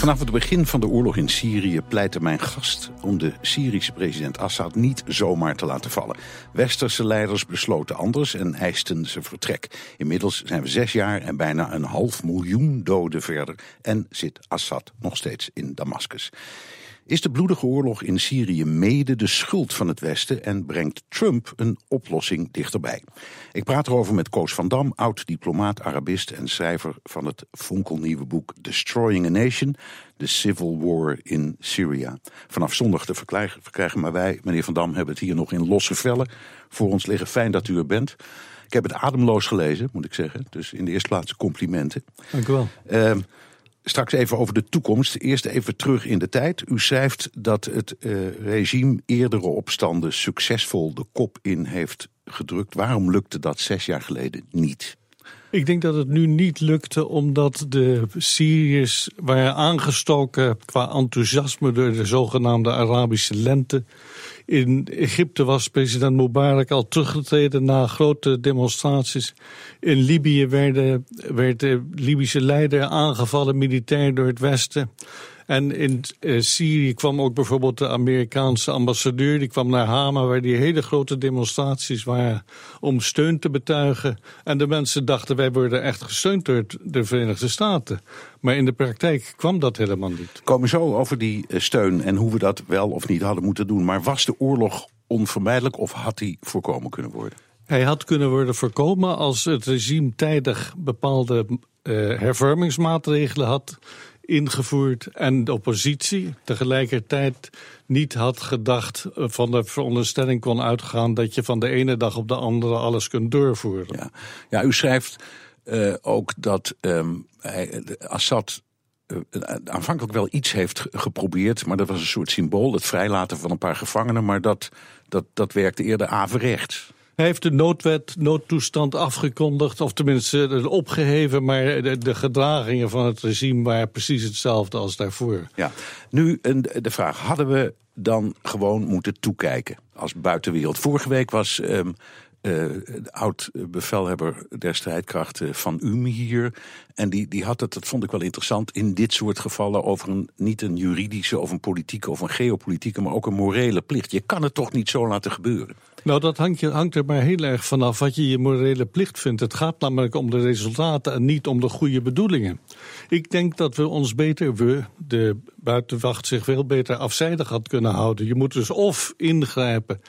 Vanaf het begin van de oorlog in Syrië pleitte mijn gast om de Syrische president Assad niet zomaar te laten vallen. Westerse leiders besloten anders en eisten zijn vertrek. Inmiddels zijn we zes jaar en bijna een half miljoen doden verder en zit Assad nog steeds in Damascus. Is de bloedige oorlog in Syrië mede de schuld van het Westen en brengt Trump een oplossing dichterbij? Ik praat erover met Koos van Dam, oud-diplomaat, Arabist en schrijver van het fonkelnieuwe boek Destroying a Nation, The Civil War in Syria. Vanaf zondag te verkrijgen, maar wij, meneer van Dam, hebben het hier nog in losse vellen voor ons liggen. Fijn dat u er bent. Ik heb het ademloos gelezen, moet ik zeggen. Dus in de eerste plaats complimenten. Dank u wel. Uh, Straks even over de toekomst. Eerst even terug in de tijd. U schrijft dat het uh, regime eerdere opstanden succesvol de kop in heeft gedrukt. Waarom lukte dat zes jaar geleden niet? Ik denk dat het nu niet lukte omdat de Syriërs waren aangestoken qua enthousiasme door de zogenaamde Arabische lente. In Egypte was president Mubarak al teruggetreden na grote demonstraties. In Libië werden, werd de Libische leider aangevallen militair door het Westen. En in uh, Syrië kwam ook bijvoorbeeld de Amerikaanse ambassadeur. Die kwam naar Hama, waar die hele grote demonstraties waren om steun te betuigen. En de mensen dachten, wij worden echt gesteund door de Verenigde Staten. Maar in de praktijk kwam dat helemaal niet. Komen zo over die eh, steun en hoe we dat wel of niet hadden moeten doen. Maar was de oorlog onvermijdelijk of had die voorkomen kunnen worden? Hij had kunnen worden voorkomen als het regime tijdig bepaalde uh, hervormingsmaatregelen had ingevoerd en de oppositie tegelijkertijd niet had gedacht eh, van de veronderstelling kon uitgaan dat je van de ene dag op de andere alles kunt doorvoeren. Ja, u schrijft uh, ook dat hij, Assad uh, aanvankelijk wel iets heeft geprobeerd, maar dat was een soort symbool, het vrijlaten van een paar gevangenen, maar dat, dat, dat werkte eerder averechts. Hij heeft de noodwet, noodtoestand afgekondigd, of tenminste opgeheven, maar de, gedragingen van het regime waren precies hetzelfde als daarvoor. Ja, nu de vraag: hadden we dan gewoon moeten toekijken als buitenwereld? Vorige week was uh, oud-bevelhebber der strijdkrachten van UM hier. En die, die had het, dat vond ik wel interessant, in dit soort gevallen over een, niet een juridische of een politieke of een geopolitieke, maar ook een morele plicht. Je kan het toch niet zo laten gebeuren? Nou, dat hangt, hangt er maar heel erg vanaf wat je je morele plicht vindt. Het gaat namelijk om de resultaten en niet om de goede bedoelingen. Ik denk dat we ons beter, we, de buitenwacht, zich veel beter afzijdig had kunnen houden. Je moet dus of ingrijpen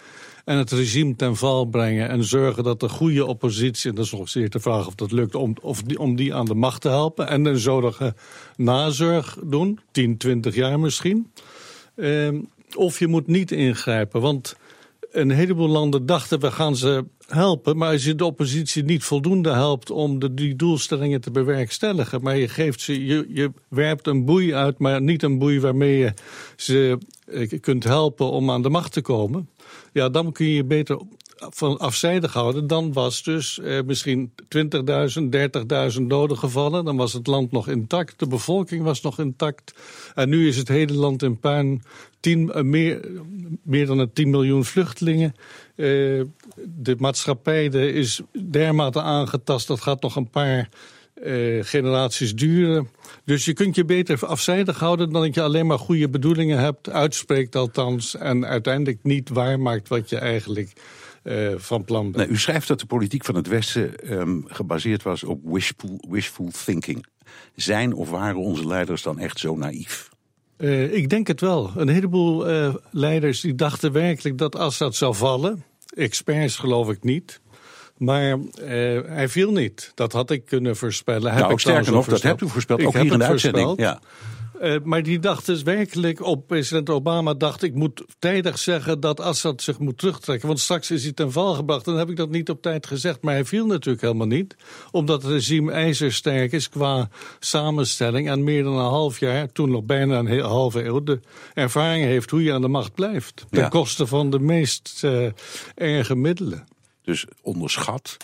en het regime ten val brengen en zorgen dat de goede oppositie, en dat is nog zeer te vragen of dat lukt, om, of die, om die aan de macht te helpen en een zorge nazorg doen, 10, 20 jaar misschien. Uh, of je moet niet ingrijpen, want een heleboel landen dachten we gaan ze helpen, maar als je de oppositie niet voldoende helpt om de, die doelstellingen te bewerkstelligen, maar je geeft ze, je, je werpt een boei uit, maar niet een boei waarmee je ze eh, kunt helpen om aan de macht te komen, ja, dan kun je je beter van afzijdig houden. Dan was dus eh, misschien 20.000, 30.000 doden gevallen. Dan was het land nog intact, de bevolking was nog intact. En nu is het hele land in puin. Tien, uh, meer, meer dan een 10 miljoen vluchtelingen. Uh, de maatschappij de is dermate aangetast, dat gaat nog een paar uh, generaties duren. Dus je kunt je beter afzijdig houden dan dat je alleen maar goede bedoelingen hebt, uitspreekt althans, en uiteindelijk niet waarmaakt wat je eigenlijk uh, van plan bent. u schrijft dat de politiek van het Westen um, gebaseerd was op wishful, wishful thinking. Zijn of waren onze leiders dan echt zo naïef? Uh, ik denk het wel. Een heleboel uh, leiders die dachten werkelijk dat Assad zou vallen. Experts geloof ik niet. Maar uh, hij viel niet. Dat had ik kunnen voorspellen. Nou, heb ik sterker nog, dat hebt u voorspeld. Ik ook hier in de uitzending. Ja. Uh, maar die dacht dus werkelijk op president Obama dacht ik moet tijdig zeggen dat Assad zich moet terugtrekken. Want straks is hij ten val gebracht. Dan heb ik dat niet op tijd gezegd. Maar hij viel natuurlijk helemaal niet. Omdat het regime ijzersterk is qua samenstelling. En meer dan een half jaar, toen nog bijna een heel, halve eeuw, de ervaring heeft hoe je aan de macht blijft. Ten ja. koste van de meest uh, erge middelen. Dus onderschat.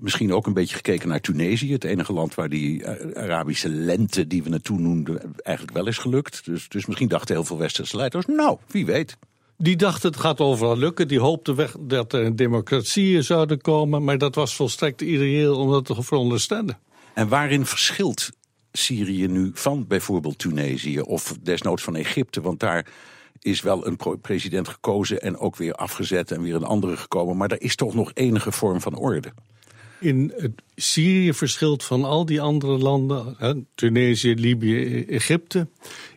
Misschien ook een beetje gekeken naar Tunesië. Het enige land waar die Arabische lente die we naartoe noemden eigenlijk wel is gelukt. Dus, dus misschien dachten heel veel westerse leiders, nou, wie weet. Die dachten het gaat overal lukken. Die hoopten weg dat er democratieën zouden komen. Maar dat was volstrekt ideeel om dat te veronderstellen. En waarin verschilt Syrië nu van bijvoorbeeld Tunesië of desnoods van Egypte? Want daar is wel een president gekozen en ook weer afgezet en weer een andere gekomen. Maar er is toch nog enige vorm van orde. In uh, Syrië verschilt van al die andere landen, hè, Tunesië, Libië, Egypte,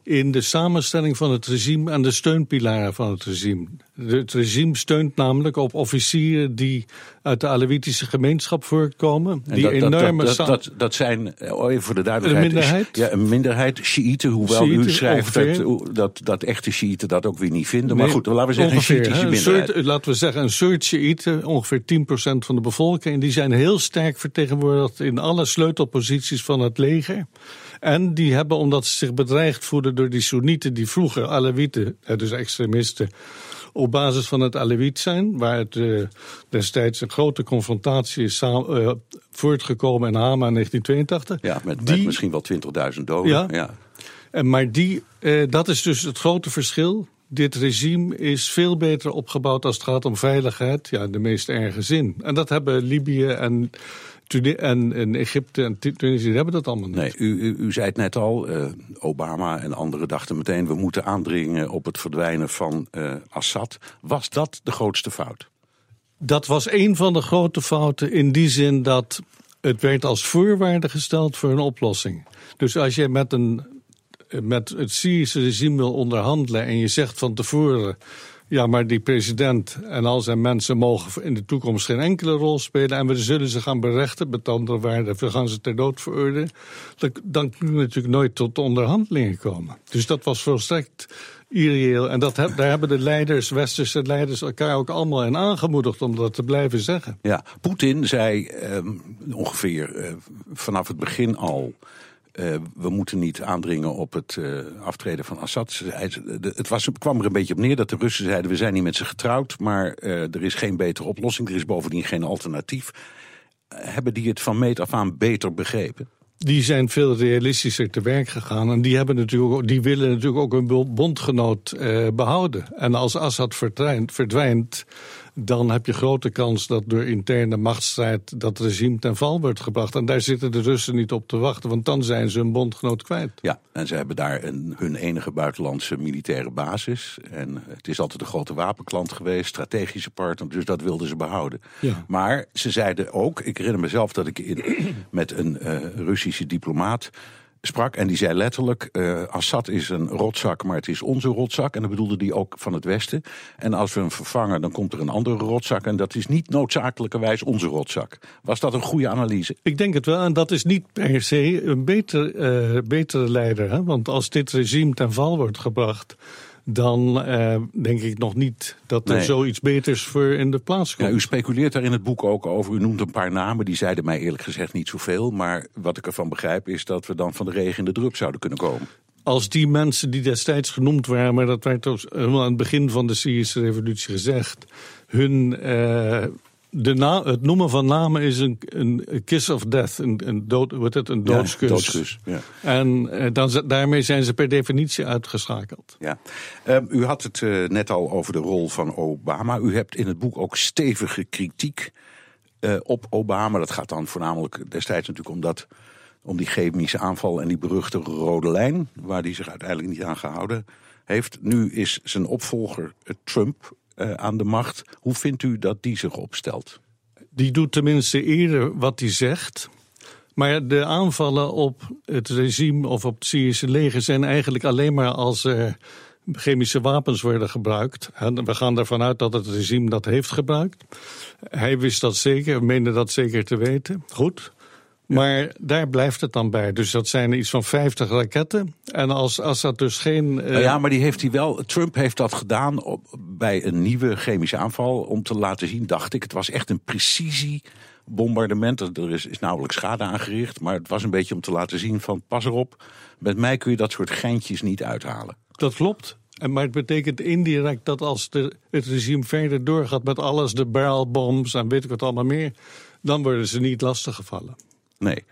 in de samenstelling van het regime en de steunpilaren van het regime. Het regime steunt namelijk op officieren die uit de Alawitische gemeenschap voorkomen. Die dat, enorme dat, dat, dat, dat zijn, oh, even voor de duidelijkheid, een minderheid, ja, een minderheid Shiiten, hoewel u schrijft dat, dat, dat echte Shiiten dat ook weer niet vinden. Maar goed, laten we zeggen ongeveer, een minderheid. Soort, laten we zeggen een soort Shiiten, ongeveer 10% van de bevolking. En die zijn heel sterk vertegenwoordigd in alle sleutelposities van het leger. En die hebben, omdat ze zich bedreigd voelen door die Soenieten, die vroeger Alawieten, dus extremisten, op basis van het Alawit zijn, waar het uh, destijds een grote confrontatie is samen, uh, voortgekomen in Hama in 1982. Ja, met, die, met misschien wel 20.000 doden. Ja, ja. En, maar die, uh, dat is dus het grote verschil. Dit regime is veel beter opgebouwd als het gaat om veiligheid, ja, in de meest erge zin. En dat hebben Libië en en, en Egypte en Tunesië hebben dat allemaal niet. Nee, u, u, u zei het net al, uh, Obama en anderen dachten meteen... we moeten aandringen op het verdwijnen van uh, Assad. Was dat de grootste fout? Dat was een van de grote fouten in die zin dat het werd als voorwaarde gesteld voor een oplossing. Dus als je met, een, met het Syrische regime wil onderhandelen en je zegt van tevoren ja, maar die president en al zijn mensen mogen in de toekomst geen enkele rol spelen. En we zullen ze gaan berechten, met andere woorden, we gaan ze ter dood veroordelen. Dan kun je natuurlijk nooit tot onderhandelingen komen. Dus dat was volstrekt irreëel. En dat, daar hebben de leiders, westerse leiders, elkaar ook allemaal in aangemoedigd om dat te blijven zeggen. Ja, Poetin zei eh, ongeveer eh, vanaf het begin al. Uh, we moeten niet aandringen op het uh, aftreden van Assad. Het was, kwam er een beetje op neer dat de Russen zeiden: we zijn niet met ze getrouwd, maar uh, er is geen betere oplossing. Er is bovendien geen alternatief. hebben die het van meet af aan beter begrepen? Die zijn veel realistischer te werk gegaan. En die, hebben natuurlijk, die willen natuurlijk ook hun bondgenoot behouden. En als Assad verdwijnt, verdwijnt dan heb je grote kans dat door interne machtsstrijd dat regime ten val wordt gebracht. En daar zitten de Russen niet op te wachten, want dan zijn ze hun bondgenoot kwijt. Ja, en ze hebben daar een, hun enige buitenlandse militaire basis. En het is altijd een grote wapenklant geweest, strategische partner, dus dat wilden ze behouden. Ja. Maar ze zeiden ook, ik herinner mezelf dat ik in, met een uh, Russische diplomaat sprak. En die zei letterlijk: uh, Assad is een rotzak, maar het is onze rotzak. En dan bedoelde die ook van het Westen. En als we hem vervangen, dan komt er een andere rotzak. En dat is niet noodzakelijkerwijs onze rotzak. Was dat een goede analyse? Ik denk het wel. En dat is niet per se een beter, uh, betere leider. Hè? Want als dit regime ten val wordt gebracht dan uh, denk ik nog niet dat er zoiets beters voor in de plaats komt. Ja, u speculeert daar in het boek ook over. U noemt een paar namen, die zeiden mij eerlijk gezegd niet zoveel. Maar wat ik ervan begrijp is dat we dan van de regen in de drup zouden kunnen komen. Als die mensen die destijds genoemd waren, maar dat werd helemaal aan het begin van de Syrische revolutie gezegd, hun uh, de het noemen van namen is een, een kiss of death, een, een, dood, wordt het, een doodskus. Ja, doodskus ja. En uh, dan, daarmee zijn ze per definitie uitgeschakeld. Ja. Um, u had het uh, net al over de rol van Obama. U hebt in het boek ook stevige kritiek uh, op Obama. Dat gaat dan voornamelijk destijds natuurlijk om, dat, om die chemische aanval en die beruchte rode lijn, waar hij zich uiteindelijk niet aan gehouden heeft. Nu is zijn opvolger Trump uh, aan de macht. Hoe vindt u dat die zich opstelt? Die doet tenminste eerder wat hij zegt. Maar de aanvallen op het regime of op het Syrische leger zijn eigenlijk alleen maar als er chemische wapens worden gebruikt. We gaan ervan uit dat het regime dat heeft gebruikt. Hij wist dat zeker, meende dat zeker te weten. Goed. Maar daar blijft het dan bij. Dus dat zijn iets van 50 raketten. En als, als dat dus geen. Uh... ja, maar die heeft hij wel. Trump heeft dat gedaan op, bij een nieuwe chemische aanval. Om te laten zien, dacht ik. Het was echt een precisie bombardement. Er is, is nauwelijks schade aangericht. Maar het was een beetje om te laten zien: van pas erop. Met mij kun je dat soort geintjes niet uithalen. Dat klopt. En maar het betekent indirect dat als de, het regime verder doorgaat met alles, de barrelbombs en weet ik wat allemaal meer, dan worden ze niet lastiggevallen. Nee.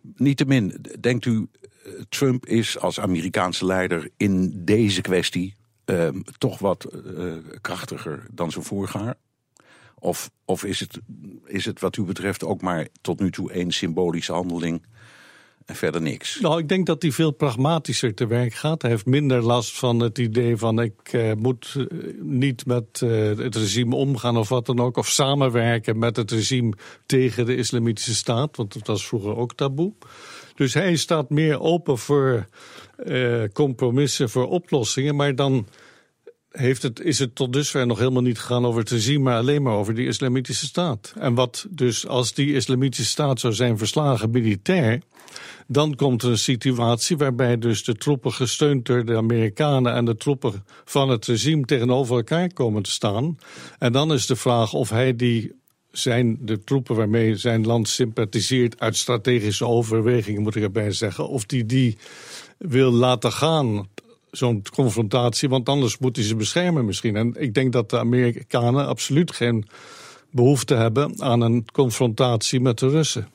Niettemin, denkt u, eh, Trump is als Amerikaanse leider in deze kwestie uh, toch wat uh, krachtiger dan zijn voorganger? Of, of is, het, is het wat u betreft ook maar tot nu toe één symbolische handeling? En verder niks. Nou, ik denk dat hij veel pragmatischer te werk gaat. Hij heeft minder last van het idee van ik uh, moet uh, niet met uh, het regime omgaan of wat dan ook. Of samenwerken met het regime tegen de islamitische staat. Want dat was vroeger ook taboe. Dus hij staat meer open voor compromissen, voor oplossingen. Maar dan heeft het, is het tot dusver nog helemaal niet gegaan over het regime, maar alleen maar over die islamitische staat. En wat dus als die islamitische staat zou zijn verslagen militair, dan komt er een situatie waarbij dus de troepen gesteund door de Amerikanen en de troepen van het regime tegenover elkaar komen te staan. En dan is de vraag of hij die zijn de troepen waarmee zijn land sympathiseert uit strategische overwegingen, moet ik erbij zeggen, of die die wil laten gaan zo'n confrontatie, want anders moet hij ze beschermen misschien. En ik denk dat de Amerikanen absoluut geen behoefte hebben aan een confrontatie met de Russen.